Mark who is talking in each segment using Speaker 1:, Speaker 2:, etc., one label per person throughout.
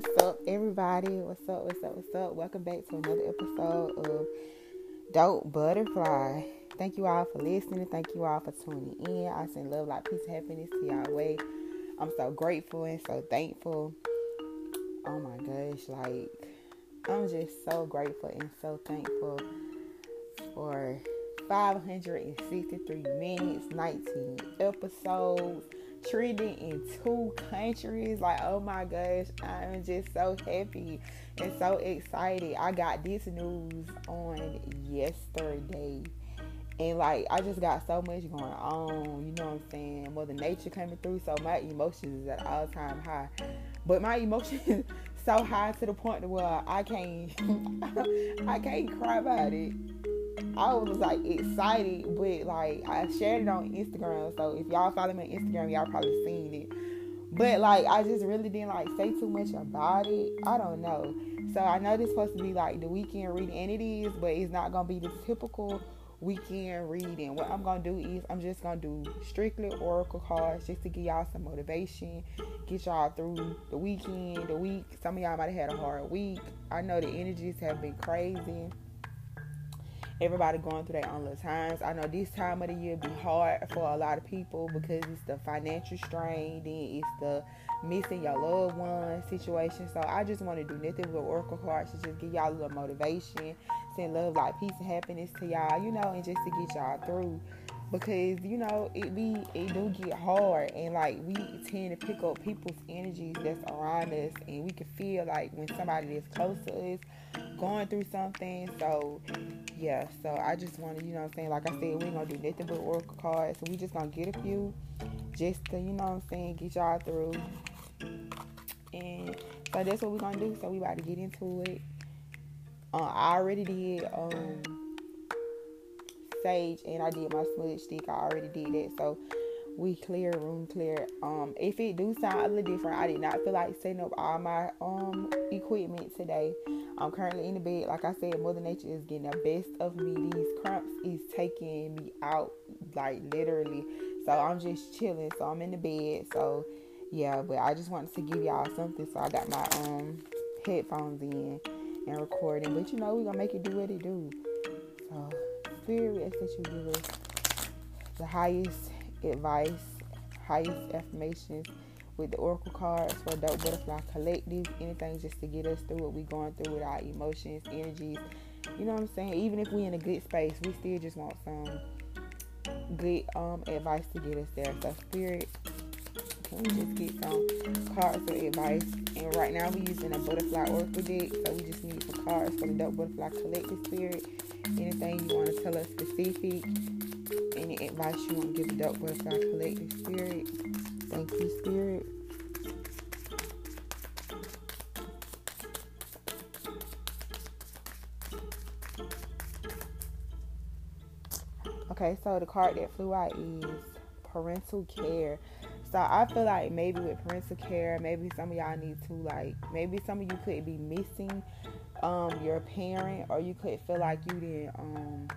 Speaker 1: what's up, everybody? What's up, what's up, what's up? Welcome back to another episode of Dope Butterfly. Thank you all for listening. Thank you all for tuning in. I send love, like peace, and happiness to y'all way. I'm so grateful and so thankful. Oh my gosh, like I'm just so grateful and so thankful for 563 minutes, 19 episodes trending in two countries. Like, oh my gosh, I'm just so happy and so excited. I got this news on yesterday. And like I just got so much going on, you know what I'm saying? Mother nature coming through, so my emotions is at all time high. But my emotions so high to the point where I can't I can't cry about it. I was like excited, but like I shared it on Instagram. So if y'all follow me on Instagram, y'all probably seen it. But like I just really didn't like say too much about it. I don't know. So I know this is supposed to be like the weekend reading, and it is, but it's not gonna be the typical weekend reading. What I'm gonna do is I'm just gonna do strictly oracle cards just to give y'all some motivation, get y'all through the weekend, the week. Some of y'all might have had a hard week. I know the energies have been crazy everybody going through their own little times. I know this time of the year be hard for a lot of people because it's the financial strain, then it's the missing your loved one situation. So I just want to do nothing with Oracle cards to just give y'all a little motivation, send love, like peace and happiness to y'all, you know, and just to get y'all through. Because you know it be it do get hard and like we tend to pick up people's energies that's around us and we can feel like when somebody that's close to us going through something. So yeah, so I just wanted, you know I'm saying, like I said, we ain't gonna do nothing but oracle cards. So we just gonna get a few just to, you know I'm saying, get y'all through. And so that's what we're gonna do. So we about to get into it. Uh, I already did um sage and I did my smudge stick. I already did that. So we clear, room clear. Um, if it do sound a little different, I did not feel like setting up all my um equipment today. I'm currently in the bed. Like I said, Mother Nature is getting the best of me. These cramps is taking me out, like literally. So I'm just chilling. So I'm in the bed. So yeah, but I just wanted to give y'all something. So I got my um headphones in and recording. But you know, we gonna make it do what it do. So spirit that you give us the highest advice, highest affirmations with the oracle cards for Dope Butterfly Collective. Anything just to get us through what we're going through with our emotions, energies. You know what I'm saying? Even if we're in a good space, we still just want some good um advice to get us there. So spirit, can we just get some cards of advice? And right now we're using a butterfly oracle deck, so we just need some cards for the Dope Butterfly Collective Spirit. Anything you want to tell us specific, any advice you want to give the Dope Butterfly Collective Spirit. Thank you, Spirit. Okay, so the card that flew out is parental care. So I feel like maybe with parental care, maybe some of y'all need to like maybe some of you could be missing um your parent or you could feel like you didn't um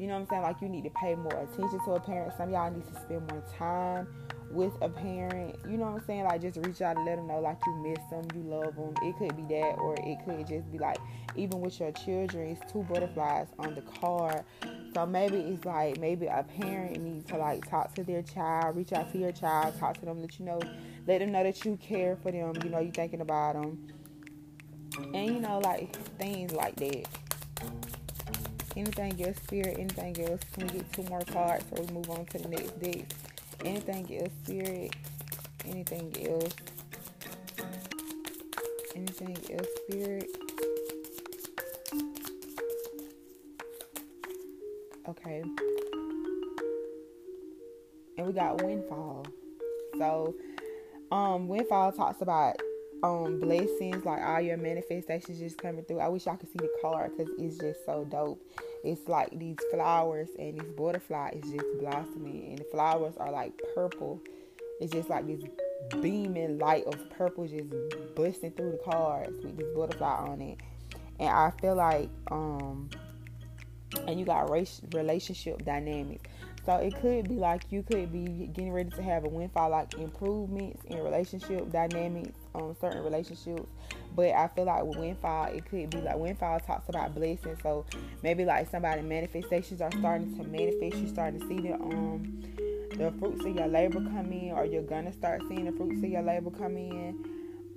Speaker 1: you know what I'm saying? Like you need to pay more attention to a parent. Some y'all need to spend more time with a parent. You know what I'm saying? Like just reach out and let them know like you miss them, you love them. It could be that, or it could just be like even with your children, it's two butterflies on the card. So maybe it's like maybe a parent needs to like talk to their child, reach out to your child, talk to them, let you know, let them know that you care for them. You know, you thinking about them, and you know like things like that. Anything else, spirit? Anything else? Can we get two more cards so we move on to the next deck? Anything else, spirit? Anything else? Anything else, spirit? Okay. And we got windfall. So, um, windfall talks about um blessings, like all your manifestations just coming through. I wish y'all could see the card because it's just so dope. It's like these flowers and this butterfly is just blossoming, and the flowers are like purple. It's just like this beaming light of purple just busting through the cards with this butterfly on it. And I feel like um and you got race relationship dynamics. So it could be like you could be getting ready to have a windfall, like improvements in relationship dynamics on certain relationships. But I feel like with windfall, it could be like windfall talks about blessings. So maybe like somebody manifestations are starting to manifest. You starting to see the um the fruits of your labor come in, or you're gonna start seeing the fruits of your labor come in.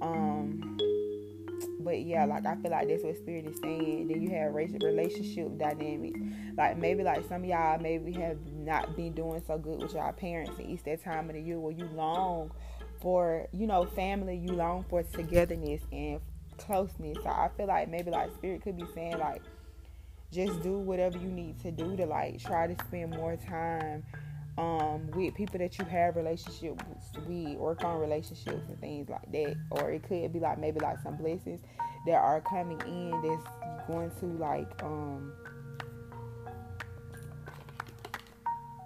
Speaker 1: Um but yeah, like I feel like that's what spirit is saying. Then you have relationship dynamics. Like maybe like some of y'all maybe have not been doing so good with y'all parents, and it's that time of the year where you long for you know family, you long for togetherness and closeness. So I feel like maybe like spirit could be saying like just do whatever you need to do to like try to spend more time um, with people that you have relationships with, work on relationships and things like that. Or it could be like maybe like some blessings that are coming in that's going to like um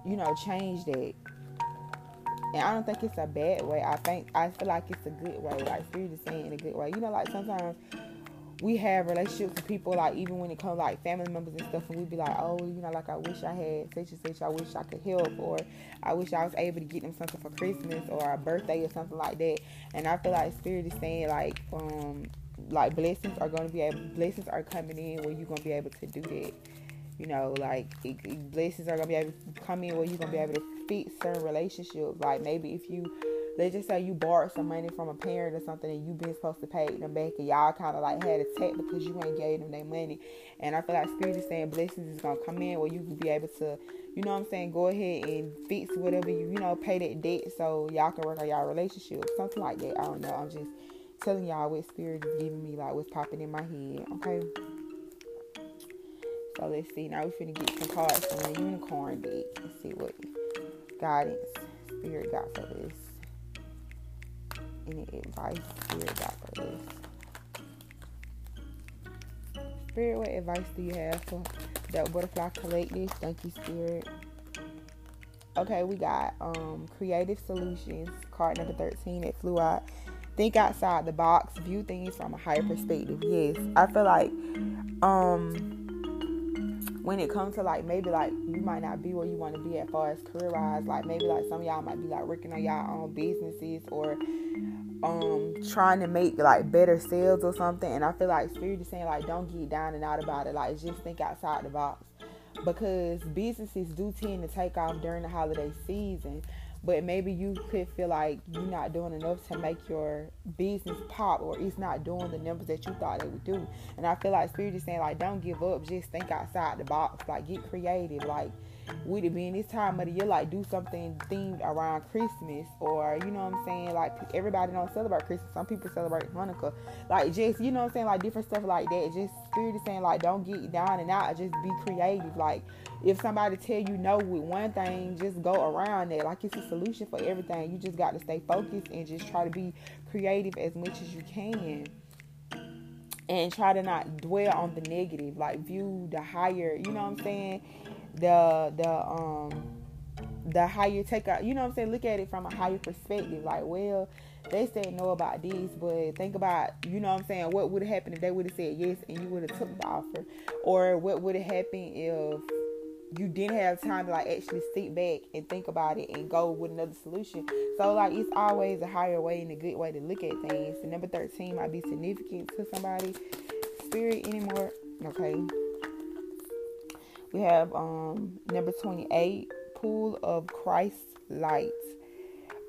Speaker 1: you know change that. And I don't think it's a bad way. I think I feel like it's a good way. Like is saying in a good way. You know, like sometimes we have relationships with people like even when it comes like family members and stuff and we'd be like oh you know like i wish i had such and such. I wish i could help or i wish i was able to get them something for christmas or a birthday or something like that. And i feel like spirit is saying like um like blessings are going to be able blessings are coming in where you're going to be able to do that. You know like it, it, blessings are going to be able to come in where you're going to be able to fix certain relationships. Like maybe if you let's just say you borrowed some money from a parent or something and you been supposed to pay them back and y'all kind of like had a tap because you ain't gave them their money. And I feel like Spirit is saying blessings is going to come in where you can be able to, you know what I'm saying, go ahead and fix whatever you, you know, pay that debt so y'all can work on y'all relationship. Something like that. I don't know. I'm just telling y'all what Spirit is giving me, like what's popping in my head. Okay. So let's see. Now we're finna get some cards from the unicorn deck. Let's see what guidance Spirit got for this any advice Spirit got for? Spirit, what advice do you have for that butterfly collective? Thank you, Spirit. Okay, we got um, creative solutions, card number 13 It flew out. Think outside the box, view things from a higher perspective. Yes, I feel like um when it comes to like maybe like you might not be where you want to be as far as career wise like maybe like some of y'all might be like working on y'all own businesses or um trying to make like better sales or something and i feel like spirit is saying like don't get down and out about it like just think outside the box. Because businesses do tend to take off during the holiday season but maybe you could feel like you're not doing enough to make your business pop or it's not doing the numbers that you thought it would do and i feel like spirit is saying like don't give up just think outside the box like get creative like with it being this time of the year, like do something themed around Christmas or you know what I'm saying? Like everybody don't celebrate Christmas. Some people celebrate Hanukkah. Like just you know what I'm saying, like different stuff like that. Just spirit is saying like don't get down and out, just be creative. Like if somebody tell you no with one thing, just go around that. Like it's a solution for everything. You just got to stay focused and just try to be creative as much as you can and try to not dwell on the negative like view the higher you know what i'm saying the the um the higher take out you know what I'm saying look at it from a higher perspective like well they said no about this but think about you know what I'm saying what would have happened if they would have said yes and you would have took the offer? Or what would have happened if you didn't have time to like actually sit back and think about it and go with another solution? So like it's always a higher way and a good way to look at things. The number 13 might be significant to somebody spirit anymore. Okay. We have um, number 28, Pool of Christ Lights.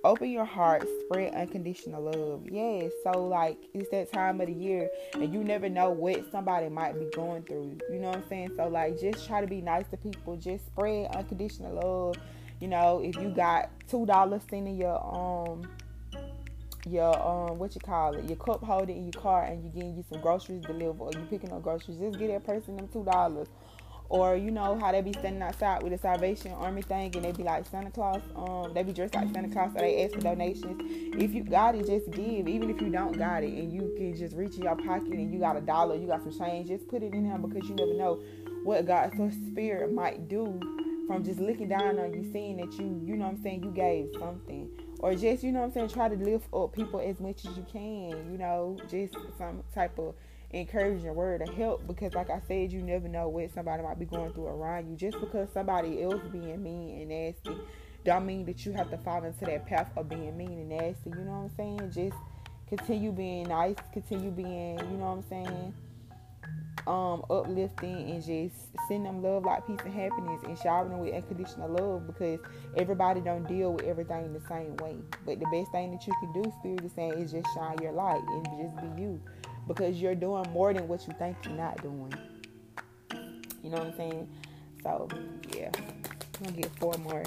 Speaker 1: Open your heart, spread unconditional love. Yes, so like it's that time of the year, and you never know what somebody might be going through. You know what I'm saying? So like, just try to be nice to people. Just spread unconditional love. You know, if you got two dollars sitting in your um your um what you call it, your cup holder in your car, and you getting you some groceries delivered, or you picking up groceries, just get that person them two dollars or you know how they be standing outside with a Salvation Army thing and they be like Santa Claus, um, they be dressed like Santa Claus, so they ask for donations. If you got it, just give. Even if you don't got it, and you can just reach in your pocket and you got a dollar, you got some change, just put it in there because you never know what God's spirit might do from just looking down on you, seeing that you, you know what I'm saying, you gave something. Or just, you know what I'm saying, try to lift up people as much as you can, you know, just some type of encouraging word of help because like I said, you never know what somebody might be going through around you. Just because somebody else being mean and nasty don't mean that you have to fall into that path of being mean and nasty. You know what I'm saying? Just continue being nice, continue being, you know what I'm saying? um, uplifting and just send them love, like peace and happiness, and showering them with unconditional love because everybody don't deal with everything the same way. But the best thing that you can do, Spirit is saying, is just shine your light and just be you because you're doing more than what you think you're not doing. You know what I'm saying? So, yeah, I'm gonna get four more.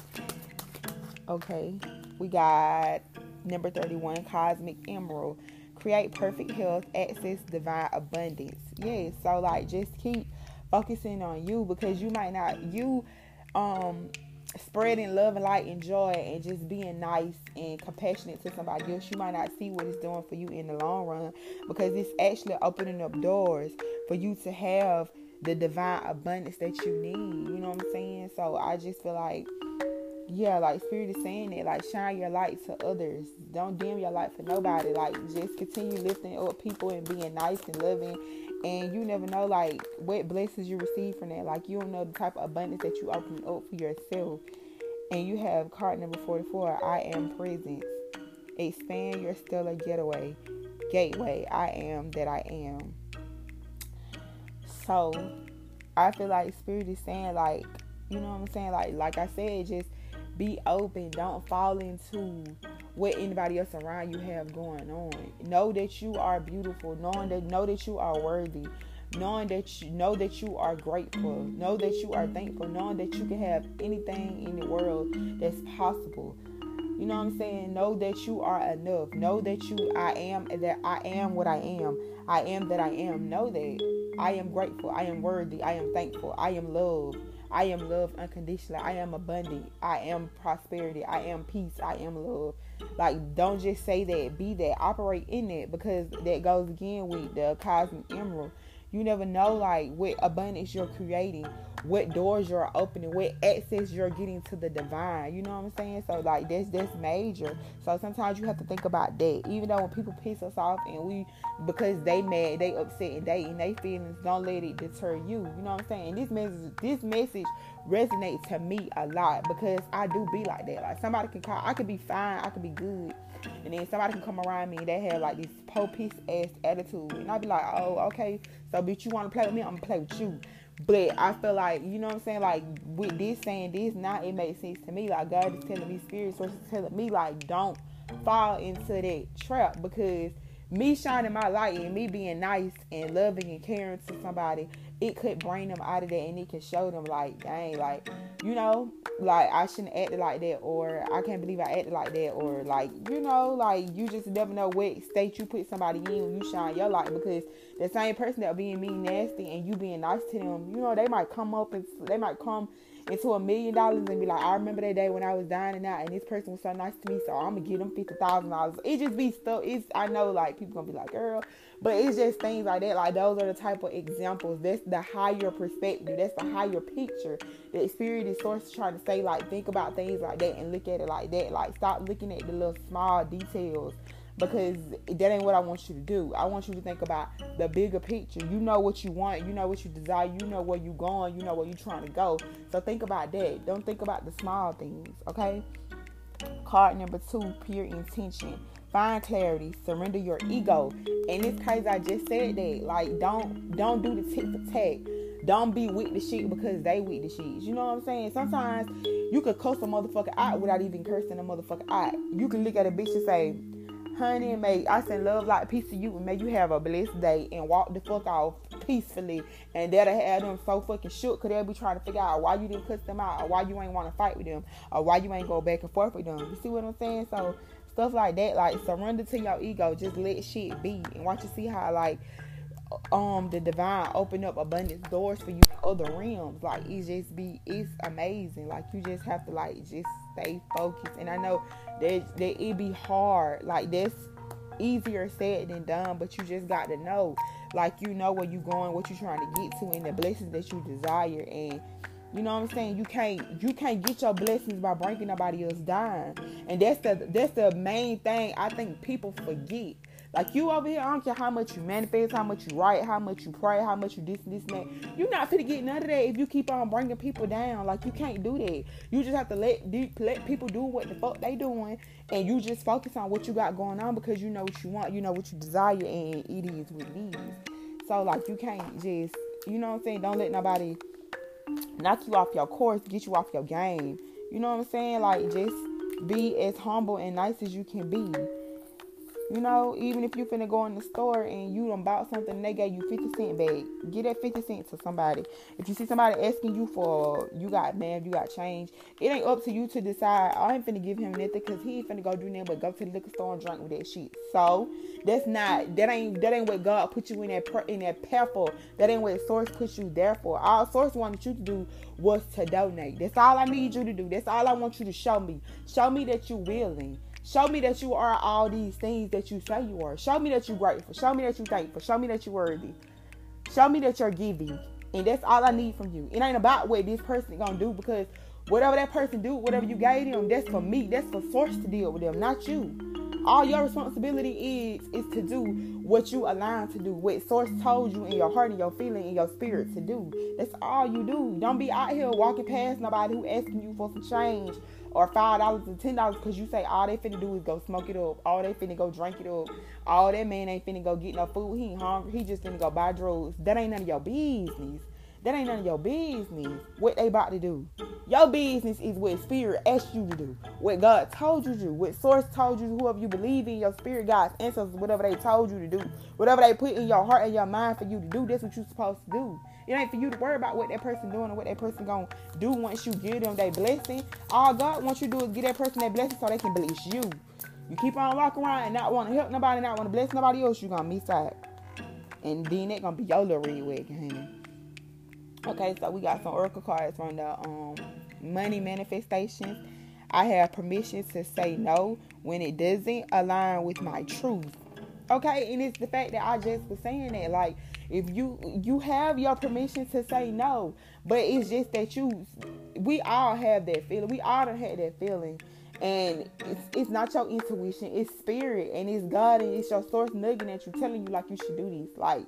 Speaker 1: Okay, we got number 31, Cosmic Emerald create perfect health, access divine abundance. Yes, so like just keep focusing on you because you might not you um spreading love and light and joy and just being nice and compassionate to somebody else, you might not see what it's doing for you in the long run because it's actually opening up doors for you to have the divine abundance that you need. You know what I'm saying? So I just feel like yeah, like Spirit is saying it, like shine your light to others. Don't dim your light for nobody. Like just continue lifting up people and being nice and loving. And you never know like what blessings you receive from that. Like you don't know the type of abundance that you open up for yourself. And you have card number 44, I am presence. Expand your stellar getaway. Gateway. I am that I am. So I feel like Spirit is saying like, you know what I'm saying? Like like I said, just be open. Don't fall into what anybody else around you have going on. Know that you are beautiful. Knowing that know that you are worthy. Knowing that you know that you are grateful. Know that you are thankful. Knowing that you can have anything in the world that's possible. You know what I'm saying? Know that you are enough. Know that you I am that I am what I am. I am that I am. Know that I am grateful. I am worthy. I am thankful. I am loved. I am love unconditionally. I am abundant. I am prosperity. I am peace. I am love. Like, don't just say that. Be that. Operate in that because that goes again with the cosmic emerald. You never know, like, what abundance you're creating, what doors you're opening, what access you're getting to the divine. You know what I'm saying? So, like, that's that's major. So sometimes you have to think about that. Even though when people piss us off and we, because they mad, they upset and they and they feelings, don't let it deter you. You know what I'm saying? This message, this message resonates to me a lot because I do be like that. Like somebody can call, I could be fine, I could be good and then somebody can come around me and they have like this po piece ass attitude. And I'd be like, oh, okay. So, bitch, you want to play with me? I'm to play with you. But I feel like, you know what I'm saying? Like, with this saying this, now it makes sense to me. Like, God is telling me, Spirit Source is telling me, like, don't fall into that trap because me shining my light and me being nice and loving and caring to somebody it could bring them out of that and it can show them like, dang, like, you know, like I shouldn't act like that or I can't believe I acted like that or like, you know, like you just never know what state you put somebody in when you shine your light because the same person that being mean nasty and you being nice to them, you know, they might come up and they might come into a million dollars and be like, I remember that day when I was dining out and this person was so nice to me, so I'm gonna give them fifty thousand dollars. It just be stuff. It's I know like people gonna be like, girl, but it's just things like that. Like those are the type of examples. That's the higher perspective. That's the higher picture. The is source trying to say like think about things like that and look at it like that. Like stop looking at the little small details because that ain't what I want you to do. I want you to think about the bigger picture. You know what you want, you know what you desire, you know where you're going, you know where you're trying to go. So think about that. Don't think about the small things, okay? Card number two, pure intention. Find clarity, surrender your ego. In this case, I just said that. Like, don't don't do the tit for tat. Don't be with the shit because they with the shit. You know what I'm saying? Sometimes you could curse a motherfucker out without even cursing a motherfucker out. You can look at a bitch and say, honey, may I send love like peace to you and may you have a blessed day and walk the fuck off peacefully. And that'll have them so fucking shook because they'll be trying to figure out why you didn't cuss them out or why you ain't want to fight with them or why you ain't go back and forth with them. You see what I'm saying? So stuff like that. Like surrender to your ego. Just let shit be, and watch you see how like um the divine open up abundance doors for you in other realms. Like it just be it's amazing. Like you just have to like just stay focused. And I know that it be hard. Like that's easier said than done, but you just got to know. Like you know where you going, what you trying to get to, and the blessings that you desire and you know what I'm saying? You can't you can't get your blessings by breaking nobody else down. And that's the that's the main thing I think people forget. Like you over here, I don't care how much you manifest, how much you write, how much you pray, how much you this and this and that. You're not gonna get none of that if you keep on bringing people down. Like you can't do that. You just have to let let people do what the fuck they doing, and you just focus on what you got going on because you know what you want, you know what you desire, and it is it is. So like you can't just, you know what I'm saying? Don't let nobody knock you off your course, get you off your game. You know what I'm saying? Like just be as humble and nice as you can be. You know, even if you finna go in the store and you done bought something and they gave you 50 cent bag, get that 50 cent to somebody. If you see somebody asking you for, you got man, you got change, it ain't up to you to decide, oh, I ain't finna give him nothing because he ain't finna go do nothing but go to the liquor store and drink with that shit. So, that's not, that ain't, that ain't what God put you in that, in that path for. That ain't what source put you there for. All source wanted you to do was to donate. That's all I need you to do. That's all I want you to show me. Show me that you willing. Show me that you are all these things that you say you are. Show me that you're grateful. Show me that you're thankful. Show me that you're worthy. Show me that you're giving. And that's all I need from you. It ain't about what this person gonna do because whatever that person do, whatever you gave them, that's for me. That's for source to deal with them, not you. All your responsibility is is to do what you align to do, what source told you in your heart and your feeling and your spirit to do. That's all you do. Don't be out here walking past nobody who asking you for some change or five dollars or ten dollars because you say all they finna do is go smoke it up, all they finna go drink it up, all that man ain't finna go get no food, he ain't hungry, he just finna go buy drugs. That ain't none of your business. That ain't none of your business. What they about to do. Your business is what spirit asked you to do. What God told you to do. What source told you, whoever you believe in, your spirit, God's ancestors, whatever they told you to do. Whatever they put in your heart and your mind for you to do, that's what you're supposed to do. It ain't for you to worry about what that person doing or what that person gonna do once you give them their blessing. All God wants you to do is give that person that blessing so they can bless you. You keep on walking around and not want to help nobody, not want to bless nobody else, you gonna miss out. And then that gonna be your little red wagon, honey. Okay, so we got some oracle cards from the um, money manifestations. I have permission to say no when it doesn't align with my truth. Okay, and it's the fact that I just was saying that, like, if you you have your permission to say no, but it's just that you we all have that feeling. We all have had that feeling. And it's, it's not your intuition, it's spirit and it's God and it's your source nudging at you telling you like you should do this. Like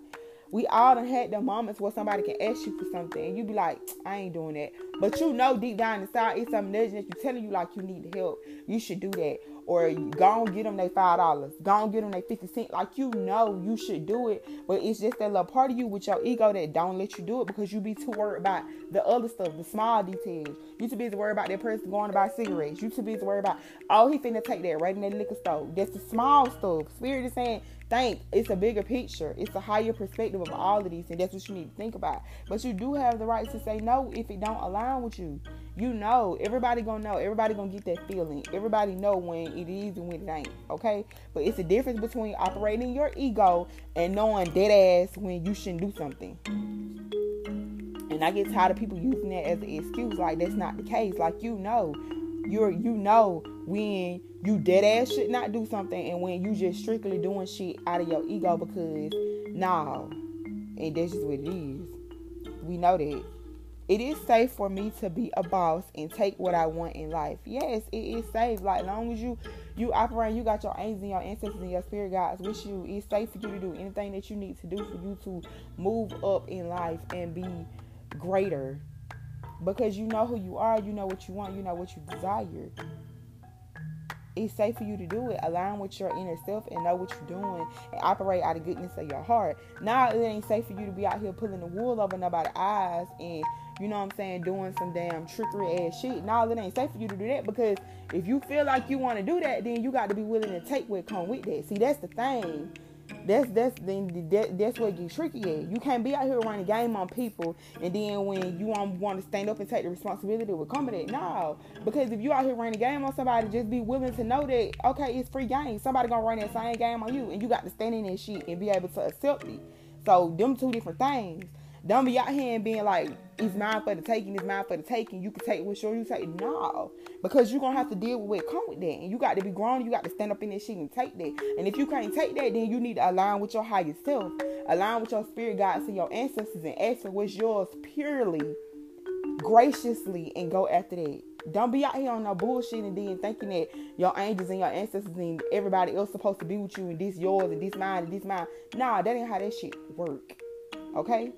Speaker 1: we all done had the moments where somebody can ask you for something and you be like, I ain't doing that. But you know deep down inside it's some nudging that you telling you like you need help. You should do that or go and get them they five dollars, go and get them they fifty cent. Like you know you should do it, but it's just that little part of you with your ego that don't let you do it because you be too worried about the other stuff, the small details. You too busy worried about that person going to buy cigarettes. You too busy worried about oh he finna take that right in that liquor store. That's the small stuff. Spirit is saying think it's a bigger picture. It's a higher perspective of all of these, and that's what you need to think about. But you do have the right to say no if it don't align with you. You know, everybody gonna know. Everybody gonna get that feeling. Everybody know when it is and when it ain't. Okay, but it's a difference between operating your ego and knowing dead ass when you shouldn't do something. And I get tired of people using that as an excuse. Like that's not the case. Like you know, you're you know when you dead ass should not do something and when you just strictly doing shit out of your ego because nah and that's just what it is we know that it is safe for me to be a boss and take what I want in life. Yes, it is safe. Like long as you you operate, you got your angels and your ancestors and your spirit guides with you. It's safe for you to do anything that you need to do for you to move up in life and be greater. Because you know who you are, you know what you want, you know what you desire it's safe for you to do it. Align with your inner self and know what you're doing and operate out of goodness of your heart. Now it ain't safe for you to be out here pulling the wool over nobody's eyes and you know what I'm saying, doing some damn trickery ass shit. Now it ain't safe for you to do that because if you feel like you want to do that, then you got to be willing to take what come with that. See, that's the thing. That's that's then that, that's what gets tricky at. You can't be out here running game on people, and then when you want, want to stand up and take the responsibility with come with it, no. Because if you out here running game on somebody, just be willing to know that okay, it's free game. Somebody gonna run that same game on you, and you got to stand in that shit and be able to accept it. So them two different things. Don't be out here and being like, it's mine for the taking, it's mine for the taking. You can take what's yours, you take no. Because you're gonna have to deal with what come with that. And you got to be grown, you got to stand up in this shit and take that. And if you can't take that, then you need to align with your higher self, align with your spirit guides and your ancestors and ask for what's yours purely graciously and go after that. Don't be out here on no bullshit and then thinking that your angels and your ancestors and everybody else supposed to be with you and this yours and this mine and this mine. Nah, that ain't how that shit work. Okay?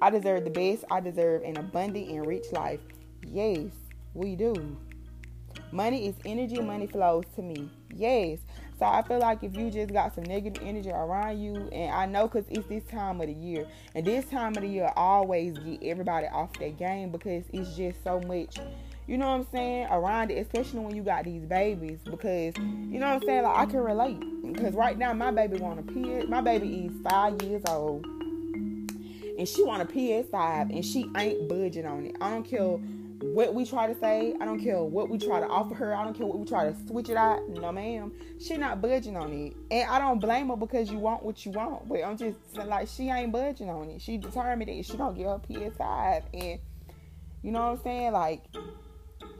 Speaker 1: I deserve the best. I deserve an abundant and rich life. Yes, we do. Money is energy, money flows to me. Yes. So I feel like if you just got some negative energy around you, and I know because it's this time of the year, and this time of the year always get everybody off their game because it's just so much, you know what I'm saying, around it, especially when you got these babies. Because you know what I'm saying, like I can relate. Because right now my baby want a PS. My baby is five years old, and she want a PS5, and she ain't budging on it. I don't care what we try to say. I don't care what we try to offer her. I don't care what we try to switch it out. No, ma'am. She not budging on it. And I don't blame her because you want what you want. But I'm just like, she ain't budging on it. She determined that she don't get her PS5. And you know what I'm saying? Like,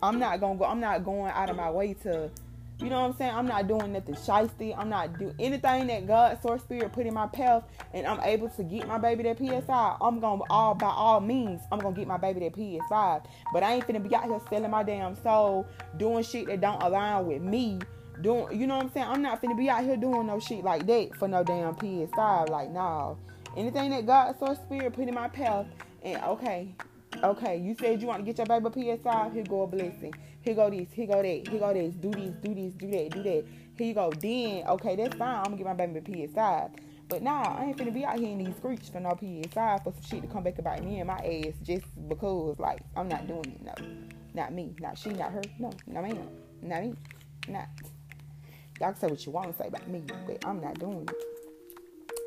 Speaker 1: I'm not gonna go, I'm not going out of my way to you know what I'm saying? I'm not doing nothing shisty. I'm not doing anything that God, source spirit put in my path, and I'm able to get my baby that PS5. I'm gonna all by all means, I'm gonna get my baby that PS5. But I ain't finna be out here selling my damn soul, doing shit that don't align with me. Doing, you know what I'm saying? I'm not finna be out here doing no shit like that for no damn PS5. Like, nah. Anything that God, source spirit put in my path, and okay, Okay, you said you want to get your baby a PS5. Here go a blessing. Here go this. Here go that. Here go this. Do this. Do this. Do that. Do that. Here you go. Then okay, that's fine. I'm gonna get my baby a PS5. But nah, I ain't finna be out here in these streets for no PS5 for some shit to come back about me and my ass just because like I'm not doing it. No, not me. Not she. Not her. No, not me. Not me. Not. Y'all can say what you want to say about me, but I'm not doing it.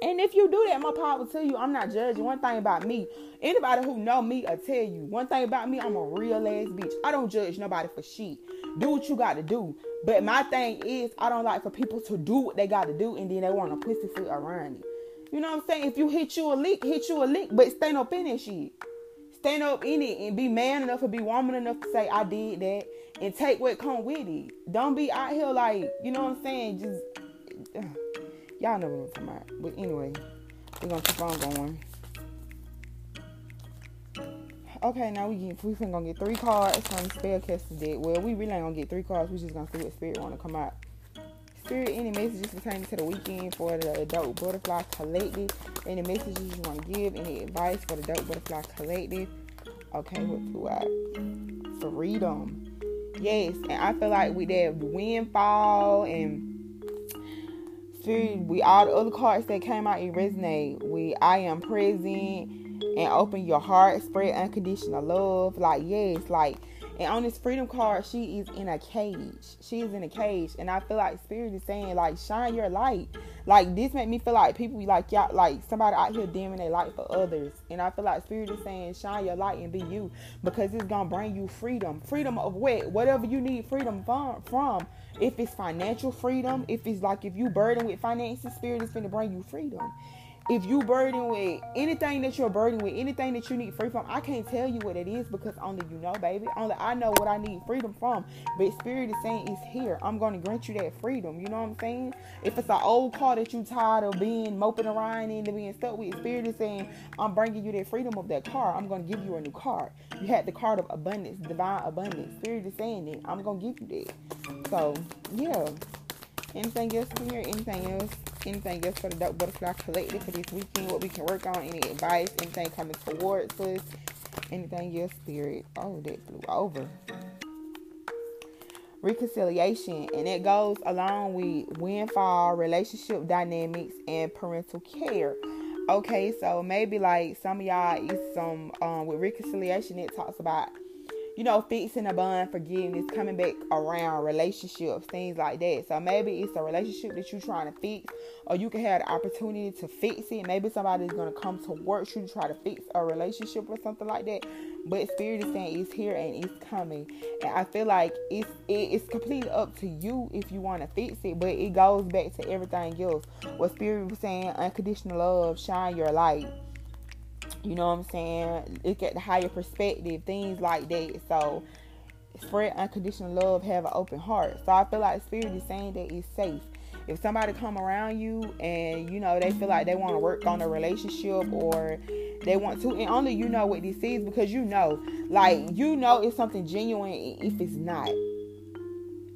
Speaker 1: And if you do that, my pop will tell you. I'm not judging. One thing about me, anybody who know me, I tell you. One thing about me, I'm a real ass bitch. I don't judge nobody for shit. Do what you got to do. But my thing is, I don't like for people to do what they got to do and then they want to pussyfoot around it. You know what I'm saying? If you hit you a lick, hit you a lick, but stand up in that shit. Stand up in it and be man enough or be woman enough to say I did that and take what come with it. Don't be out here like, you know what I'm saying? Just Y'all know what I'm talking about. But anyway, we're gonna keep on going. Okay, now we get we finna gonna get three cards from Spellcaster deck. Well, we really ain't gonna get three cards. We just gonna see what spirit wanna come out. Spirit, any messages pertaining to the weekend for the adult butterfly collective? Any messages you wanna give? Any advice for the adult butterfly collective? Okay, what? Freedom. Yes, and I feel like with that windfall and we all the other cards that came out, it resonate. We I am present and open your heart, spread unconditional love. Like yes, like and on this freedom card, she is in a cage. She is in a cage, and I feel like spirit is saying like shine your light. Like this made me feel like people like y'all like somebody out here dimming their light for others, and I feel like spirit is saying shine your light and be you because it's gonna bring you freedom. Freedom of what? Whatever you need freedom from. From if it's financial freedom, if it's like if you burden with finances, spirit is gonna bring you freedom if you burden with anything that you're burdened with, anything that you need free from, I can't tell you what it is because only you know, baby. Only I know what I need freedom from. But Spirit is saying it's here. I'm going to grant you that freedom. You know what I'm saying? If it's an old car that you tired of being moping around in and being stuck with, Spirit is saying I'm bringing you that freedom of that car. I'm going to give you a new car. You had the card of abundance, divine abundance. Spirit is saying that I'm going to give you that. So yeah. Anything else from here? Anything else? anything else for the Dope Butterfly Collective for this weekend, what we can work on, any advice, anything coming towards us, anything else, spirit. Oh, that blew over. Reconciliation, and it goes along with windfall, relationship dynamics, and parental care. Okay, so maybe like some of y'all is some um with reconciliation, it talks about you know, fixing a bond, forgiveness, coming back around relationships, things like that. So maybe it's a relationship that you're trying to fix, or you can have the opportunity to fix it. Maybe somebody's gonna come towards you to try to fix a relationship or something like that. But Spirit is saying it's here and it's coming, and I feel like it's it's completely up to you if you want to fix it. But it goes back to everything else. What Spirit was saying, unconditional love, shine your light you know what I'm saying? Look at the higher perspective, things like that. So spread unconditional love, have an open heart. So I feel like spirit is saying that it's safe. if somebody come around you and you know they feel like they want to work on a relationship or they want to and only you know what this is because you know like you know it's something genuine if it's not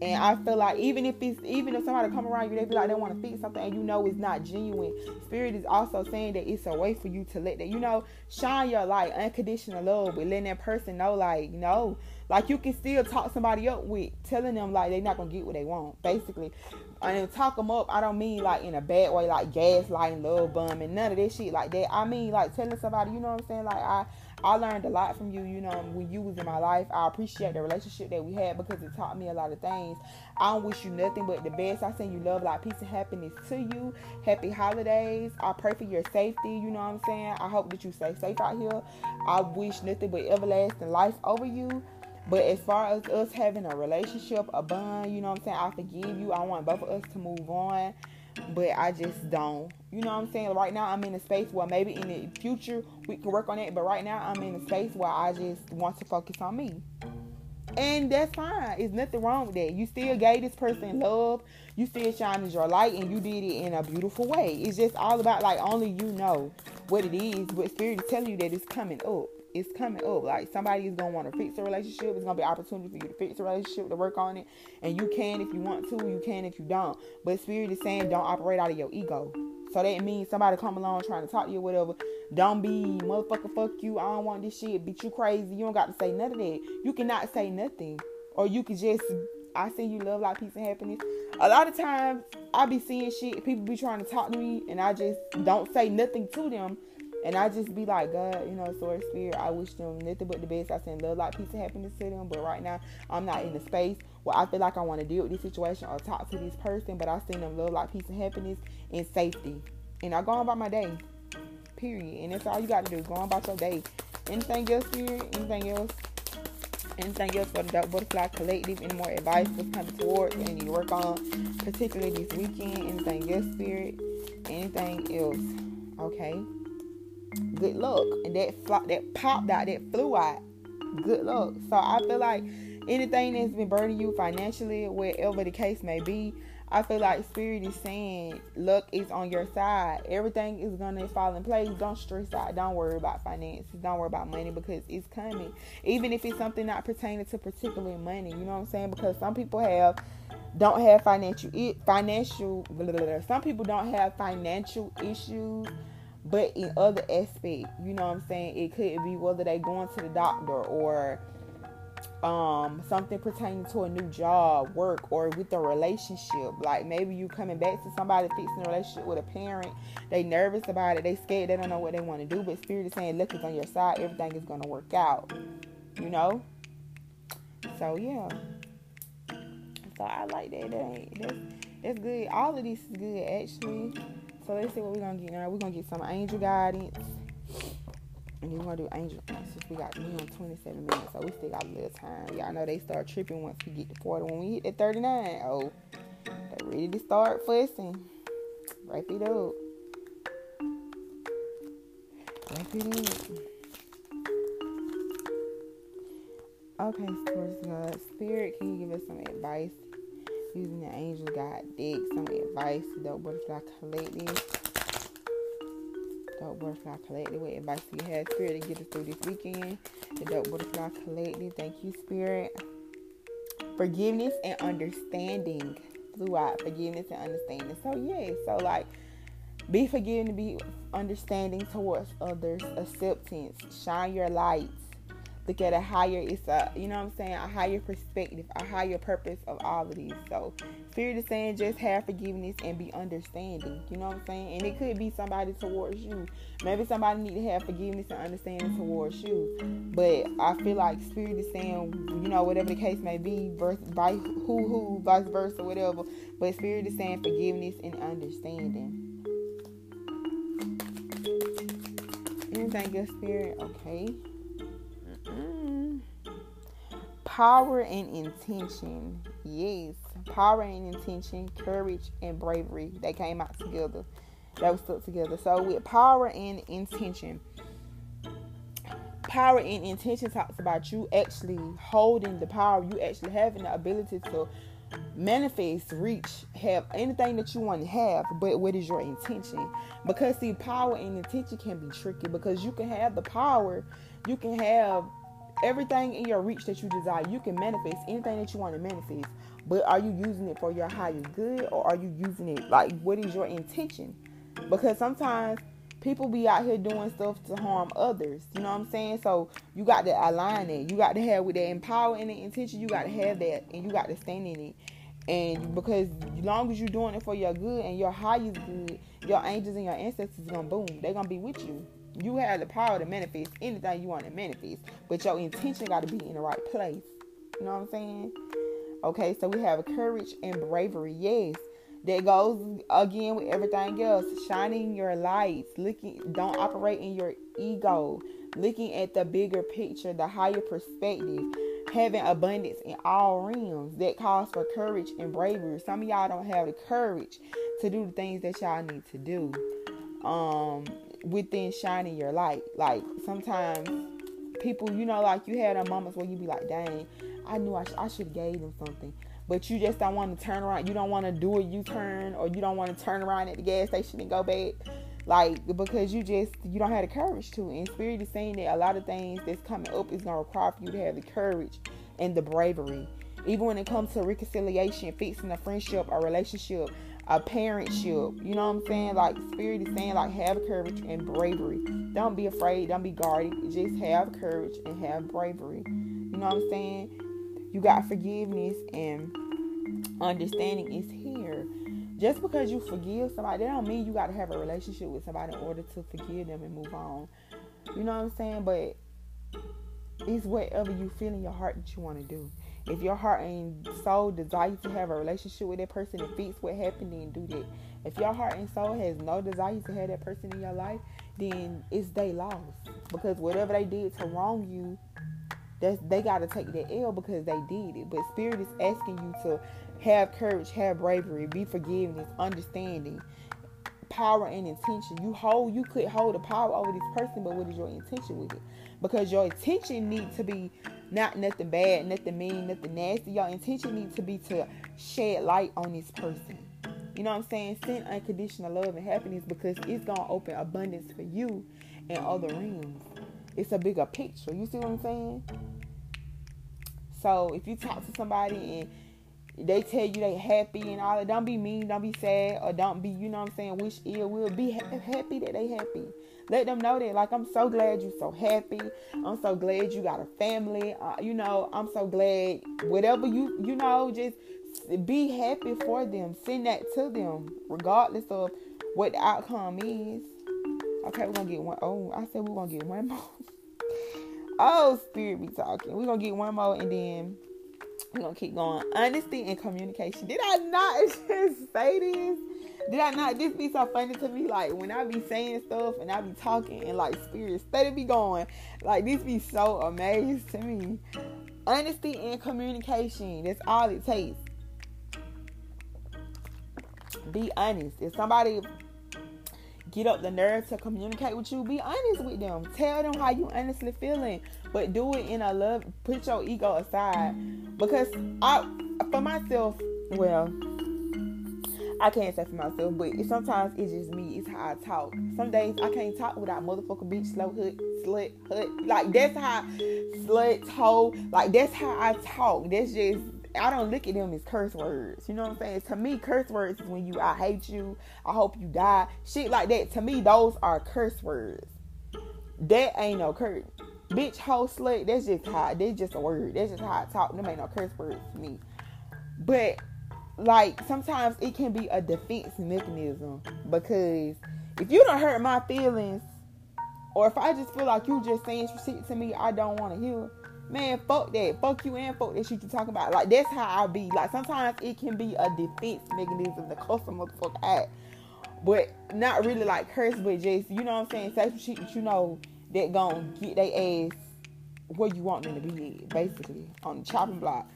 Speaker 1: and I feel like even if it's even if somebody come around you, they feel like they want to fix something, and you know it's not genuine. Spirit is also saying that it's a way for you to let that you know shine your light, unconditional love, but letting that person know like no, like you can still talk somebody up with telling them like they're not gonna get what they want, basically. And talk them up, I don't mean like in a bad way, like gaslighting, love bombing, none of this shit like that. I mean like telling somebody, you know what I'm saying? Like I I learned a lot from you, you know, when you was in my life. I appreciate the relationship that we had because it taught me a lot of things. I don't wish you nothing but the best. I send you love, like peace and happiness to you. Happy holidays. I pray for your safety, you know what I'm saying? I hope that you stay safe out here. I wish nothing but everlasting life over you. But as far as us having a relationship, a bond, you know what I'm saying? I forgive you. I want both of us to move on but I just don't. You know what I'm saying? Right now, I'm in a space where maybe in the future we can work on it, but right now, I'm in a space where I just want to focus on me. And that's fine. There's nothing wrong with that. You still gave this person love. You still shining your light, and you did it in a beautiful way. It's just all about like only you know what it is. But spirit is telling you that it's coming up it's coming up. Like somebody is gonna want to fix a relationship. It's gonna be opportunity for you to fix a relationship, to work on it, and you can if you want to. You can if you don't. But spirit is saying don't operate out of your ego. So that means somebody come along trying to talk to you, whatever. Don't be motherfucker, fuck you. I don't want this shit. Beat you crazy. You don't got to say none of that. You cannot say nothing, or you could just. I see you love like peace and happiness. A lot of times I be seeing shit. People be trying to talk to me, and I just don't say nothing to them and I just be like, God, you know, Source Spirit, I wish them nothing but the best. I send love, like peace, and happiness to them. But right now, I'm not in the space where I feel like I want to deal with this situation or talk to this person. But I send them love, like peace, and happiness and safety. And I go on about my day. Period. And that's all you got to do. Go on about your day. Anything else, Spirit? Anything else? Anything else for the Dope Butterfly Collective? Any more advice what's coming towards and you work on, particularly this weekend? Anything else, Spirit? Anything else? Okay good luck. And that fl- that popped out, that flew out, good luck. So I feel like anything that's been burdening you financially, wherever the case may be, I feel like spirit is saying luck is on your side. Everything is gonna fall in place. Don't stress out. Don't worry about finances. Don't worry about money because it's coming. Even if it's something not pertaining to particular money, you know what I'm saying? Because some people have don't have financial financial. Blah, blah, blah. Some people don't have financial issues but in other aspects, you know what I'm saying? It could be whether they going to the doctor or um something pertaining to a new job, work, or with a relationship. Like maybe you coming back to somebody fixing a relationship with a parent. They nervous about it. They scared. They don't know what they want to do. But spirit is saying, look, it's on your side. Everything is gonna work out. You know. So yeah. So I like that. That that's that's good. All of this is good actually. So let's see what we're gonna get now. We're gonna get some angel guidance. And we're gonna do angel uh, since we got we on 27 minutes, so we still got a little time. Y'all know they start tripping once we get to 40. When we hit at 39, oh, they ready to start fussing. Wrap it up. Wrap it up. Okay. Spirit, can you give us some advice using the angel guide deck, some advice to Dope Butterfly Collective. Dope Butterfly Collective, what advice do you have, Spirit, to get us through this weekend? The Dope Butterfly Collective, thank you, Spirit. Forgiveness and understanding. Blue out forgiveness and understanding. So yeah, so like be forgiving, be understanding towards others, acceptance, shine your lights look at a higher it's a you know what i'm saying a higher perspective a higher purpose of all of these. So spirit is saying just have forgiveness and be understanding you know what i'm saying? And it could be somebody towards you. Maybe somebody need to have forgiveness and understanding towards you. But i feel like spirit is saying you know whatever the case may be versus by who who vice versa whatever. But spirit is saying forgiveness and understanding. Anything good spirit? Okay Power and intention. Yes. Power and intention, courage and bravery. They came out together. That was stuck together. So with power and intention. Power and intention talks about you actually holding the power, you actually having the ability to manifest, reach, have anything that you want to have, but what is your intention? Because see, power and intention can be tricky because you can have the power, you can have everything in your reach that you desire. You can manifest anything that you want to manifest, but are you using it for your higher good or are you using it like what is your intention? Because sometimes people be out here doing stuff to harm others. You know what I'm saying? So you got to align it. You got to have with that empower and the intention. You got to have that, and you got to stand in it. And because as long as you're doing it for your good and your highest good, your angels and your ancestors gonna boom. They're gonna be with you. You have the power to manifest anything you want to manifest, but your intention got to be in the right place. You know what I'm saying? Okay, so we have courage and bravery. Yes, that goes again with everything else. Shining your lights, looking, don't operate in your ego, looking at the bigger picture, the higher perspective, having abundance in all realms. That calls for courage and bravery. Some of y'all don't have the courage to do the things that y'all need to do. Um, within shining your light. Like sometimes people, you know, like you had a moments where you be like, dang, I knew I, sh- I should have gave them something. But you just don't want to turn around. You don't want to do a U-turn or you don't want to turn around at the gas station and go back. Like because you just you don't have the courage to. And spirit is saying that a lot of things that's coming up is gonna require for you to have the courage and the bravery. Even when it comes to reconciliation, fixing a friendship or relationship, a parentship. You know what I'm saying? Like spirit is saying, like have courage and bravery. Don't be afraid. Don't be guarded. Just have courage and have bravery. You know what I'm saying? You got forgiveness and understanding is here. Just because you forgive somebody, that don't mean you got to have a relationship with somebody in order to forgive them and move on. You know what I'm saying? But it's whatever you feel in your heart that you want to do. If your heart and soul desire to have a relationship with that person and fix what happened, then do that. If your heart and soul has no desire to have that person in your life, then it's they loss. Because whatever they did to wrong you, that's they gotta take that L because they did it. But spirit is asking you to have courage, have bravery, be forgiveness, understanding, power and intention. You hold you could hold the power over this person, but what is your intention with it? Because your intention needs to be not nothing bad, nothing mean, nothing nasty. Your intention needs to be to shed light on this person. You know what I'm saying? Send unconditional love and happiness because it's gonna open abundance for you and other realms. It's a bigger picture. You see what I'm saying? So if you talk to somebody and they tell you they happy and all that, don't be mean, don't be sad, or don't be, you know what I'm saying, wish ill will. Be happy that they happy. Let them know that, like, I'm so glad you're so happy. I'm so glad you got a family. Uh, you know, I'm so glad whatever you, you know, just be happy for them. Send that to them, regardless of what the outcome is. Okay, we're gonna get one. Oh, I said we're gonna get one more. oh, spirit be talking. We're gonna get one more and then we're gonna keep going. Honesty and communication. Did I not just say this? Did I not this be so funny to me? Like when I be saying stuff and I be talking and like spirit steady be going, like this be so amazing to me. Honesty and communication. That's all it takes. Be honest. If somebody get up the nerve to communicate with you, be honest with them. Tell them how you honestly feeling, but do it in a love. Put your ego aside, because I, for myself, well, I can't say for myself, but sometimes it's just me. It's how I talk. Some days I can't talk without motherfucker bitch, slow hood, slut, hood. Like that's how slut, hoe. Like that's how I talk. That's just I don't look at them as curse words. You know what I'm saying? To me, curse words is when you I hate you, I hope you die, shit like that. To me, those are curse words. That ain't no curse. Bitch, hoe, slut. That's just how. That's just a word. That's just how I talk. Them ain't no curse words to me. But like sometimes it can be a defense mechanism because if you don't hurt my feelings, or if I just feel like you just saying shit to me I don't want to hear man, fuck that. Fuck you and fuck that shit you talking about. Like that's how I be. Like sometimes it can be a defense mechanism to cuss a motherfucker out. But not really like curse, but just you know what I'm saying, say some shit that you know that gonna get their ass where you want them to be basically, on the chopping block.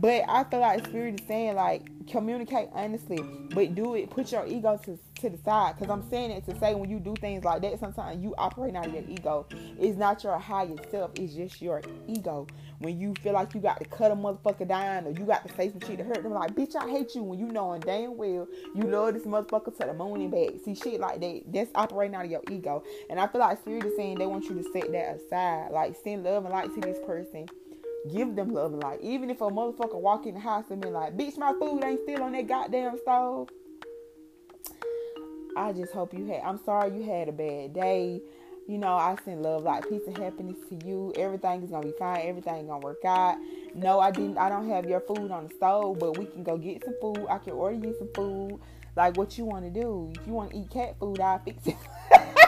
Speaker 1: But I feel like Spirit is saying like communicate honestly, but do it. Put your ego to to the side. Cause I'm saying it to say when you do things like that, sometimes you operate out of your ego. It's not your higher self. It's just your ego. When you feel like you got to cut a motherfucker down or you got to say some shit to hurt them, like bitch, I hate you. When you knowing damn well you love this motherfucker to the moon and back. See shit like that. That's operating out of your ego. And I feel like Spirit is saying they want you to set that aside. Like send love and light to this person give them love and light. Even if a motherfucker walk in the house and be like, bitch, my food ain't still on that goddamn stove. I just hope you had, I'm sorry you had a bad day. You know, I send love, like peace and happiness to you. Everything is gonna be fine. Everything gonna work out. No, I didn't. I don't have your food on the stove, but we can go get some food. I can order you some food. Like what you want to do. If you want to eat cat food, I'll fix it.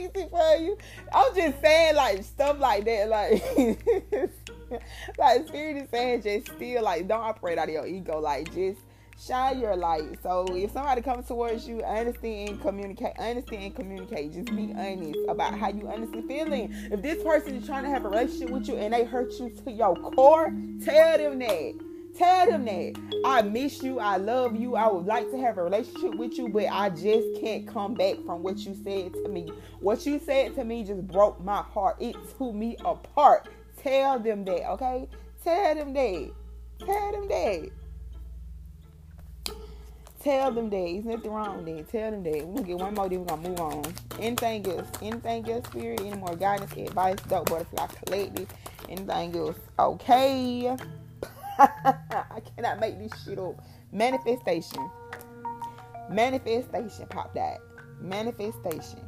Speaker 1: I'll fix it for you. I'm just saying like stuff like that. Like, like spirit is saying, just still like don't operate out of your ego. Like just shine your light. So if somebody comes towards you, understand and communicate. Understand and communicate. Just be honest about how you honestly feeling. If this person is trying to have a relationship with you and they hurt you to your core, tell them that. Tell them that I miss you, I love you, I would like to have a relationship with you, but I just can't come back from what you said to me. What you said to me just broke my heart. It tore me apart. Tell them that, okay? Tell them that. Tell them that. Tell them that. There's nothing wrong with that. Tell them that. We're gonna get one more, then we're gonna move on. Anything else? Anything else, Spirit? Any more guidance, advice, dope butterfly collective? Anything else? Okay. I cannot make this shit up. Manifestation. Manifestation. Pop that. Manifestation.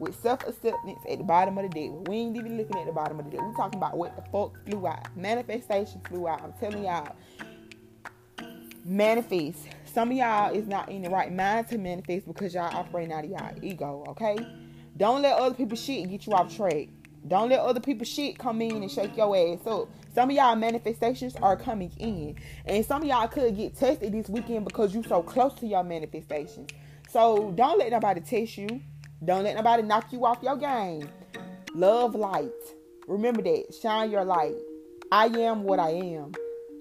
Speaker 1: With self acceptance at the bottom of the deck. We ain't even looking at the bottom of the deck. we talking about what the fuck flew out. Manifestation flew out. I'm telling y'all. Manifest. Some of y'all is not in the right mind to manifest because y'all operating out of y'all ego, okay? Don't let other people's shit get you off track. Don't let other people's shit come in and shake your ass up. Some of y'all manifestations are coming in. And some of y'all could get tested this weekend because you so close to your manifestations. So don't let nobody test you. Don't let nobody knock you off your game. Love light. Remember that. Shine your light. I am what I am.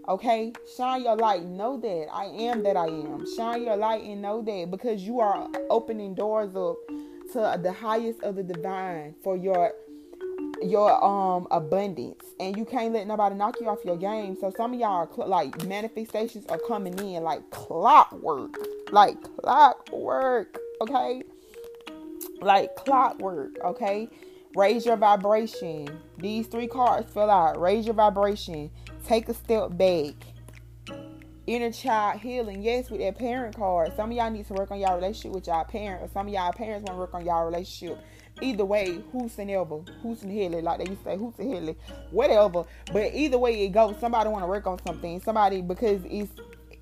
Speaker 1: Okay? Shine your light. Know that. I am that I am. Shine your light and know that because you are opening doors up to the highest of the divine for your your um abundance. And you can't let nobody knock you off your game. So some of y'all cl- like manifestations are coming in like clockwork. Like clockwork okay? Like clockwork okay? Raise your vibration. These three cards fill out. Raise your vibration. Take a step back. Inner child healing. Yes with that parent card. Some of y'all need to work on y'all relationship with y'all parent or some of y'all parents want to work on y'all relationship either way, who's and ever, who's and hilly, like they used to say, who's and hilly, whatever. But either way it goes, somebody want to work on something. Somebody because it's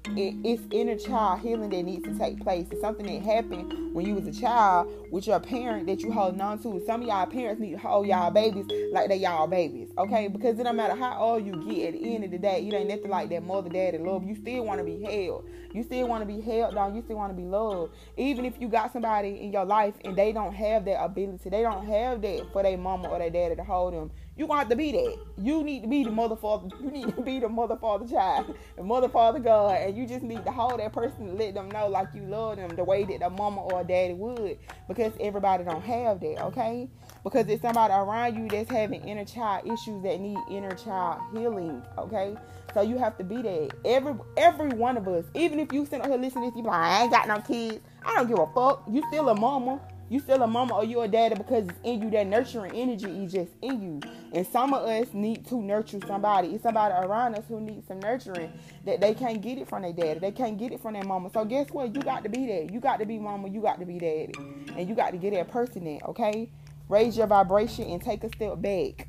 Speaker 1: it, it's inner child healing that needs to take place. It's something that happened when you was a child with your parent that you holding on to. Some of y'all parents need to hold y'all babies like they y'all babies, okay? Because it don't matter how old you get, at the end of the day, you ain't nothing like that mother, daddy love. You still want to be held. You still want to be held down. You still want to be loved. Even if you got somebody in your life and they don't have that ability, they don't have that for their mama or their daddy to hold them you have to be that. You need to be the mother father. You need to be the mother father child, the mother father God, and you just need to hold that person and let them know like you love them the way that a mama or a daddy would. Because everybody don't have that, okay? Because it's somebody around you that's having inner child issues that need inner child healing, okay? So you have to be that. Every every one of us, even if you sit here listening, you like, I ain't got no kids. I don't give a fuck. You still a mama you still a mama or you a daddy because it's in you. That nurturing energy is just in you. And some of us need to nurture somebody. It's somebody around us who needs some nurturing that they can't get it from their daddy. They can't get it from their mama. So guess what? You got to be there. You got to be mama. You got to be daddy. And you got to get that person in, okay? Raise your vibration and take a step back.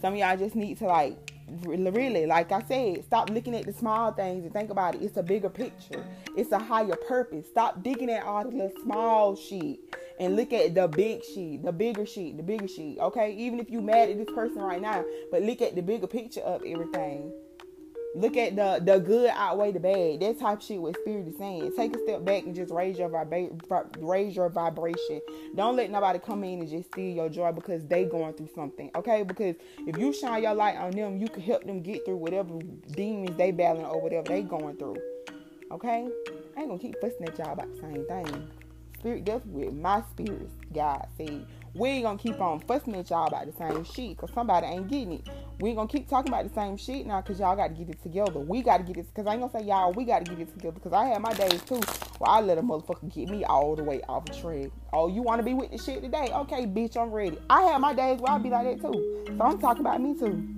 Speaker 1: Some of y'all just need to like really like i said stop looking at the small things and think about it. It's a bigger picture. It's a higher purpose. Stop digging at all the little small shit and look at the big sheet the bigger sheet the bigger sheet okay? Even if you mad at this person right now but look at the bigger picture of everything Look at the the good outweigh the bad. That type shit what spirit is saying. Take a step back and just raise your vibra- raise your vibration. Don't let nobody come in and just steal your joy because they going through something. Okay? Because if you shine your light on them, you can help them get through whatever demons they battling or whatever they going through. Okay? I ain't gonna keep fussing at y'all about the same thing. Spirit that's with my spirits, God said. We ain't gonna keep on fussing at y'all about the same shit because somebody ain't getting it. We ain't gonna keep talking about the same shit now because y'all got to get it together. We got to get it because I ain't gonna say y'all, we got to get it together because I had my days too where I let a motherfucker get me all the way off the track. Oh, you wanna be with the shit today? Okay, bitch, I'm ready. I had my days where I be like that too. So I'm talking about me too.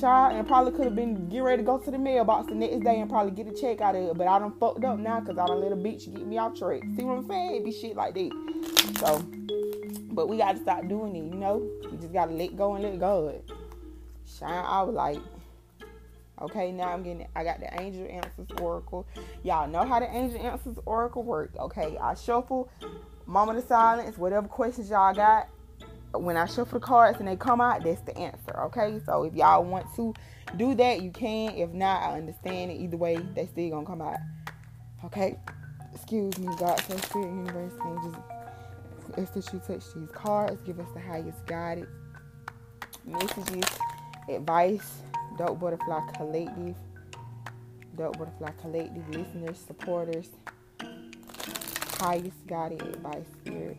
Speaker 1: Child, and probably could have been get ready to go to the mailbox the next day and probably get a check out of it. But I done fucked up now because I done let a bitch get me off track. See what I'm saying? It be shit like that. So but we gotta stop doing it, you know? We just gotta let go and let go. Shine our light. Okay, now I'm getting I got the angel answers oracle. Y'all know how the angel answers oracle work. Okay, I shuffle, moment of silence, whatever questions y'all got. When I shuffle the cards and they come out, that's the answer. Okay, so if y'all want to do that, you can. If not, I understand it. Either way, they still gonna come out. Okay, excuse me, God, so spirit, universe, angels ask that you touch these cards. Give us the highest guided messages, advice, Dope Butterfly Collective, Dope Butterfly Collective listeners, supporters, highest guided advice, spirit.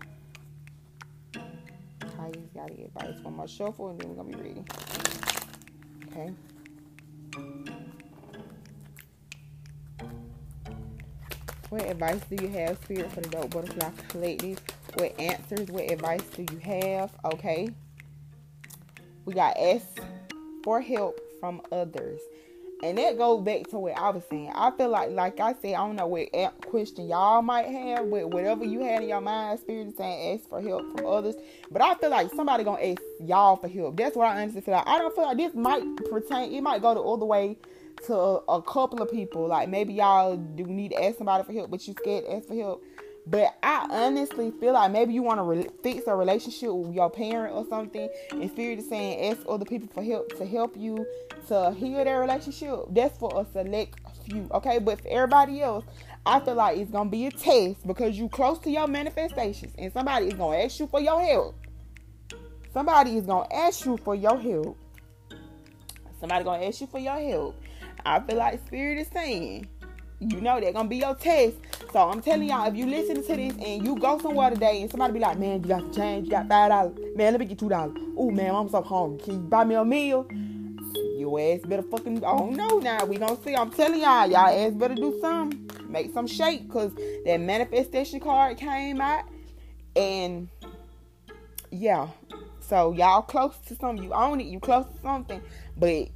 Speaker 1: Highest guided advice. One more shuffle and then we're gonna be ready. Okay. What advice do you have, Spirit, for the Dope Butterfly Collective? What answers, what advice do you have? Okay. We got S for help from others. And that goes back to what I was saying. I feel like, like I said, I don't know what question y'all might have, with whatever you had in your mind, spirit is saying ask for help from others. But I feel like somebody gonna ask y'all for help. That's what I honestly feel like. I don't feel like this might pertain. It might go the other way to a, a couple of people. Like maybe y'all do need to ask somebody for help, but you scared to ask for help. But I honestly feel like maybe you want to re- fix a relationship with your parent or something, and spirit is saying ask other people for help to help you to heal their relationship. That's for a select few, okay? But for everybody else, I feel like it's gonna be a test because you close to your manifestations, and somebody is gonna ask you for your help. Somebody is gonna ask you for your help. Somebody gonna ask you for your help. I feel like spirit is saying you know they're gonna be your test. So I'm telling y'all, if you listen to this and you go somewhere today and somebody be like, man, you got to change, you got five dollars, man, let me get two dollars. Oh man, I'm so hungry. Can you buy me a meal? Your ass better fucking oh no now. We gonna see. I'm telling y'all, y'all ass better do some. Make some shake cause that manifestation card came out. And yeah. So y'all close to something. You own it, you close to something. But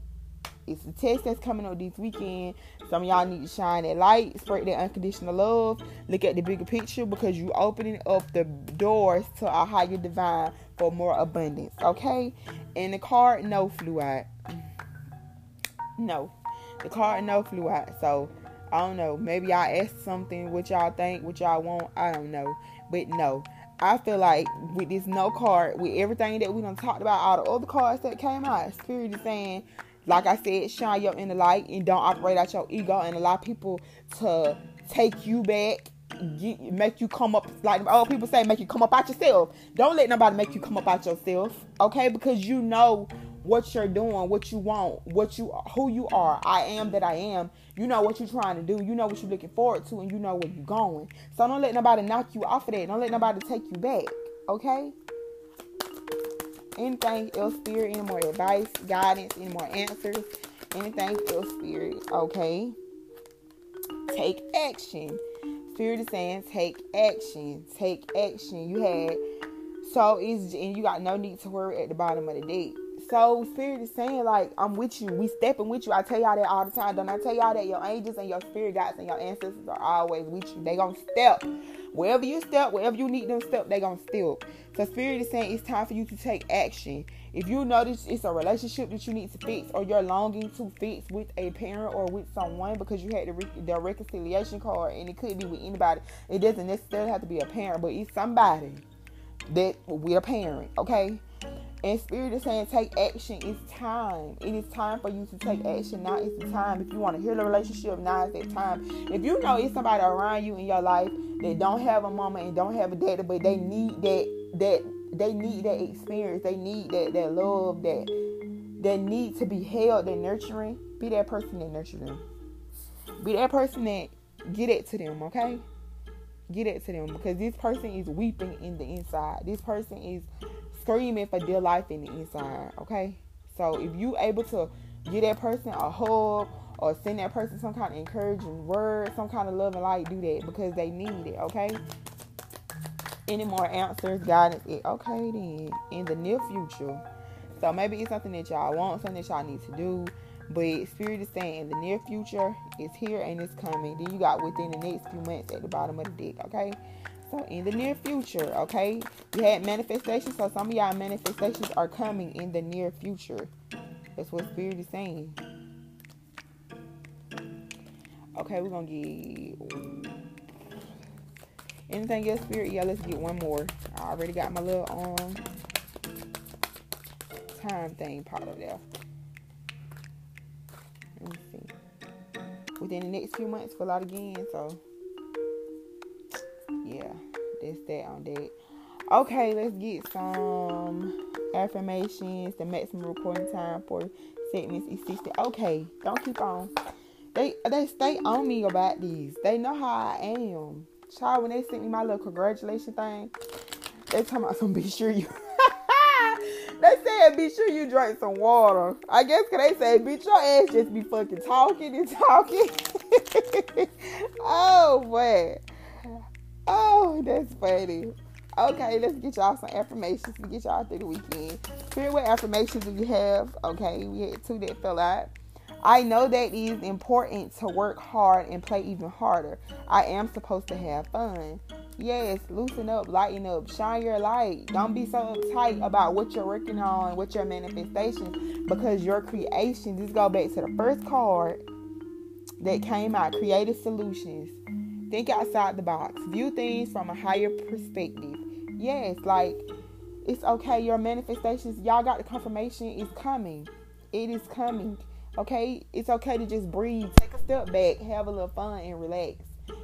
Speaker 1: it's a test that's coming up this weekend. Some of y'all need to shine that light, spread that unconditional love, look at the bigger picture because you're opening up the doors to a higher divine for more abundance. Okay? And the card no flew out. No. The card no flew out. So I don't know. Maybe I asked something what y'all think, what y'all want. I don't know. But no. I feel like with this no card, with everything that we done talked about, all the other cards that came out, Spirit is saying like I said, shine your inner light and don't operate out your ego and allow people to take you back, get, make you come up like old people say, make you come up out yourself. Don't let nobody make you come up out yourself, okay? Because you know what you're doing, what you want, what you who you are. I am that I am. You know what you're trying to do. You know what you're looking forward to, and you know where you're going. So don't let nobody knock you off of that. Don't let nobody take you back. Okay anything else, spirit, any more advice, guidance, any more answers, anything else, spirit, okay? Take action. Spirit is saying take action. Take action. You had so is and you got no need to worry at the bottom of the deck. So spirit is saying like I'm with you. We stepping with you. I tell y'all that all the time. Don't I tell y'all that your angels and your spirit guides and your ancestors are always with you. They gonna step. Wherever you step, wherever you need them step, they gonna step. So spirit is saying it's time for you to take action. If you notice it's a relationship that you need to fix or you're longing to fix with a parent or with someone because you had the, re- the reconciliation card and it could be with anybody. It doesn't necessarily have to be a parent, but it's somebody that with a parent, okay? And spirit is saying take action. It's time. It is time for you to take action. Now is the time. If you want to heal a relationship, now is the time. If you know it's somebody around you in your life that don't have a mama and don't have a daddy, but they need that that they need that experience. They need that that love that that need to be held and nurturing. Be that person that nurture them. Be that person that get it to them, okay? Get it to them because this person is weeping in the inside. This person is screaming for dear life in the inside. Okay, so if you able to give that person a hug or send that person some kind of encouraging word, some kind of love and light, do that because they need it. Okay. Any more answers, guidance? Okay, then in the near future. So maybe it's something that y'all want, something that y'all need to do. But Spirit is saying in the near future, it's here and it's coming. Then you got within the next few months at the bottom of the deck, okay? So in the near future, okay, you had manifestations. So some of y'all manifestations are coming in the near future. That's what Spirit is saying. Okay, we're gonna get anything else, Spirit. Yeah, let's get one more. I already got my little um time thing part of there. Let me see. Within the next few months, fill out again. So yeah, that's that on that. Okay, let's get some affirmations. The maximum recording time for segments is 60. Okay, don't keep on. They they stay on me about these. They know how I am. Child, when they sent me my little congratulation thing, they talking about some be sure you they said be sure you drink some water. I guess cause they say bitch your ass just be fucking talking and talking. oh boy. Oh, that's funny. Okay, let's get y'all some affirmations to get y'all through the weekend. Here, what affirmations do you have? Okay, we had two that fell out. I know that it is important to work hard and play even harder. I am supposed to have fun. Yes, loosen up, lighten up, shine your light. Don't be so uptight about what you're working on, what your manifestations, because your creations. This go back to the first card that came out, creative solutions. Think outside the box. View things from a higher perspective. Yes, like it's okay. Your manifestations, y'all got the confirmation. It's coming. It is coming. Okay, it's okay to just breathe, take a step back, have a little fun, and relax.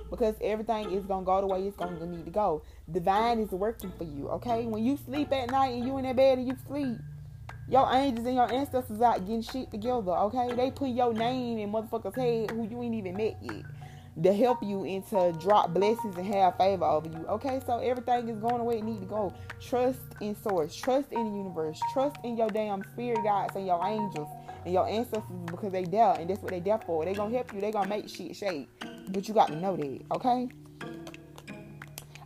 Speaker 1: Because everything is gonna go the way it's gonna need to go. Divine is working for you. Okay, when you sleep at night and you in that bed and you sleep, your angels and your ancestors out getting shit together. Okay, they put your name in motherfuckers' head who you ain't even met yet to help you and to drop blessings and have favor over you. Okay, so everything is going the way it need to go. Trust in source, trust in the universe, trust in your damn spirit guides and your angels and your ancestors because they there and that's what they there for. They gonna help you, they gonna make shit shake. But you got to know that, okay?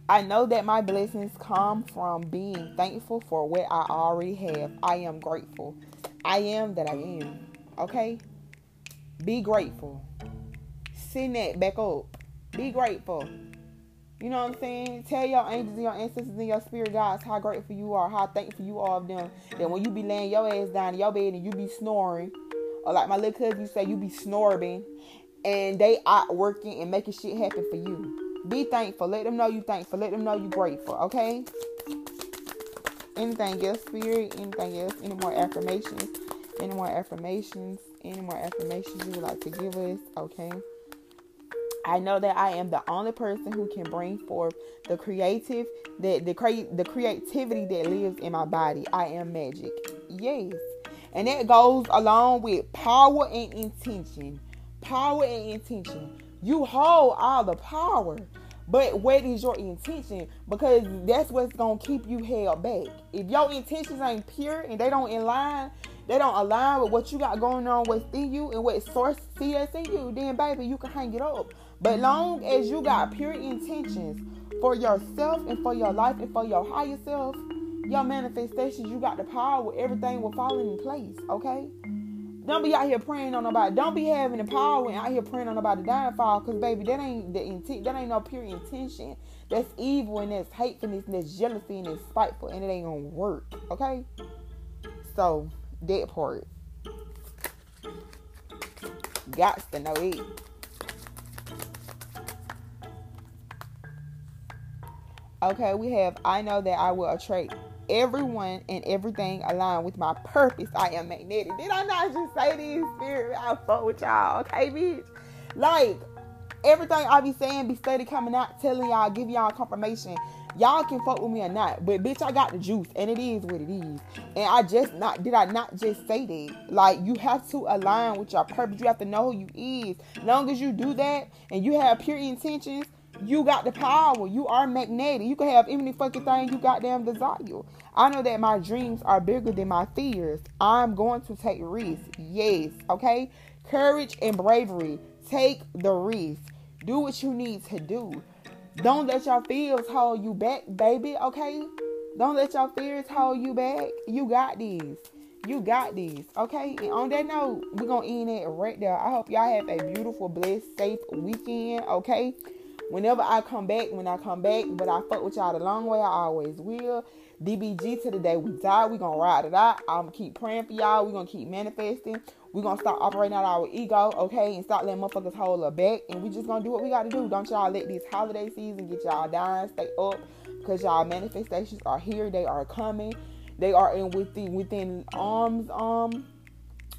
Speaker 1: I know that my blessings come from being thankful for what I already have. I am grateful. I am that I am. Okay? Be grateful send that back up. Be grateful. You know what I'm saying? Tell your angels and your ancestors and your spirit guides how grateful you are, how thankful you are of them. That when you be laying your ass down in your bed and you be snoring, or like my little cousin you say, you be snoring, and they out working and making shit happen for you. Be thankful. Let them know you thankful. Let them know you grateful. Okay. Anything else, spirit? Anything else? Any more affirmations? Any more affirmations? Any more affirmations you would like to give us? Okay. I know that I am the only person who can bring forth the creative, the the cre- the creativity that lives in my body. I am magic. Yes. And that goes along with power and intention. Power and intention. You hold all the power. But what is your intention? Because that's what's gonna keep you held back. If your intentions ain't pure and they don't align, they don't align with what you got going on within you and what source see that's in you, then baby, you can hang it up. But long as you got pure intentions for yourself and for your life and for your higher self, your manifestations, you got the power, everything will fall in place, okay? Don't be out here praying on nobody. Don't be having the power and out here praying on nobody downfall, cause baby, that ain't the intent. That ain't no pure intention. That's evil and that's hatefulness and that's jealousy and that's spiteful and it ain't gonna work. Okay. So that part, got to know it. Okay, we have I know that I will attract everyone and everything aligned with my purpose, I am magnetic. Did I not just say this, spirit? I fuck with y'all, okay, bitch? Like, everything I be saying be steady coming out, telling y'all, give y'all confirmation. Y'all can fuck with me or not, but bitch, I got the juice, and it is what it is. And I just not did I not just say that? Like you have to align with your purpose. You have to know who you is. Long as you do that, and you have pure intentions, you got the power. You are magnetic. You can have any fucking thing you goddamn desire. I know that my dreams are bigger than my fears. I'm going to take risks. Yes, okay? Courage and bravery. Take the risk. Do what you need to do. Don't let your fears hold you back, baby, okay? Don't let your fears hold you back. You got these. You got these, okay? And on that note, we're gonna end it right there. I hope y'all have a beautiful, blessed, safe weekend, okay? Whenever I come back, when I come back, but I fuck with y'all the long way, I always will. DBC to the day we die. We gonna ride it out. I'm keep praying for y'all. We gonna keep manifesting. we gonna start operating out our ego, okay, and start letting motherfuckers hold us back. And we just gonna do what we gotta do. Don't y'all let this holiday season get y'all down. Stay up because y'all manifestations are here. They are coming. They are in within within arms um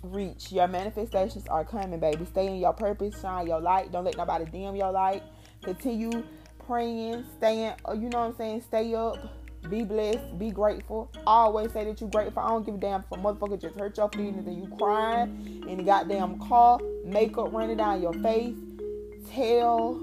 Speaker 1: reach. Your manifestations are coming, baby. Stay in your purpose. Shine your light. Don't let nobody dim your light. Continue praying. Staying. Uh, you know what I'm saying. Stay up be blessed. Be grateful. always say that you're grateful. I don't give a damn if a motherfucker just hurt your feelings and you crying in the goddamn car, makeup running down your face. Tell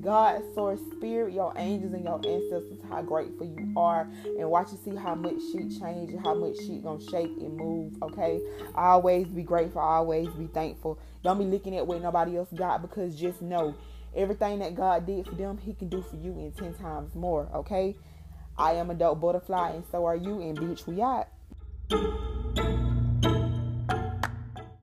Speaker 1: God, source, spirit, your angels and your ancestors how grateful you are and watch and see how much shit change and how much shit gonna shake and move, okay? Always be grateful, always be thankful. Don't be looking at what nobody else got because just know everything that God did for them, He can do for you in 10 times more, okay? I am a dope butterfly, and so are you. And bitch, we out.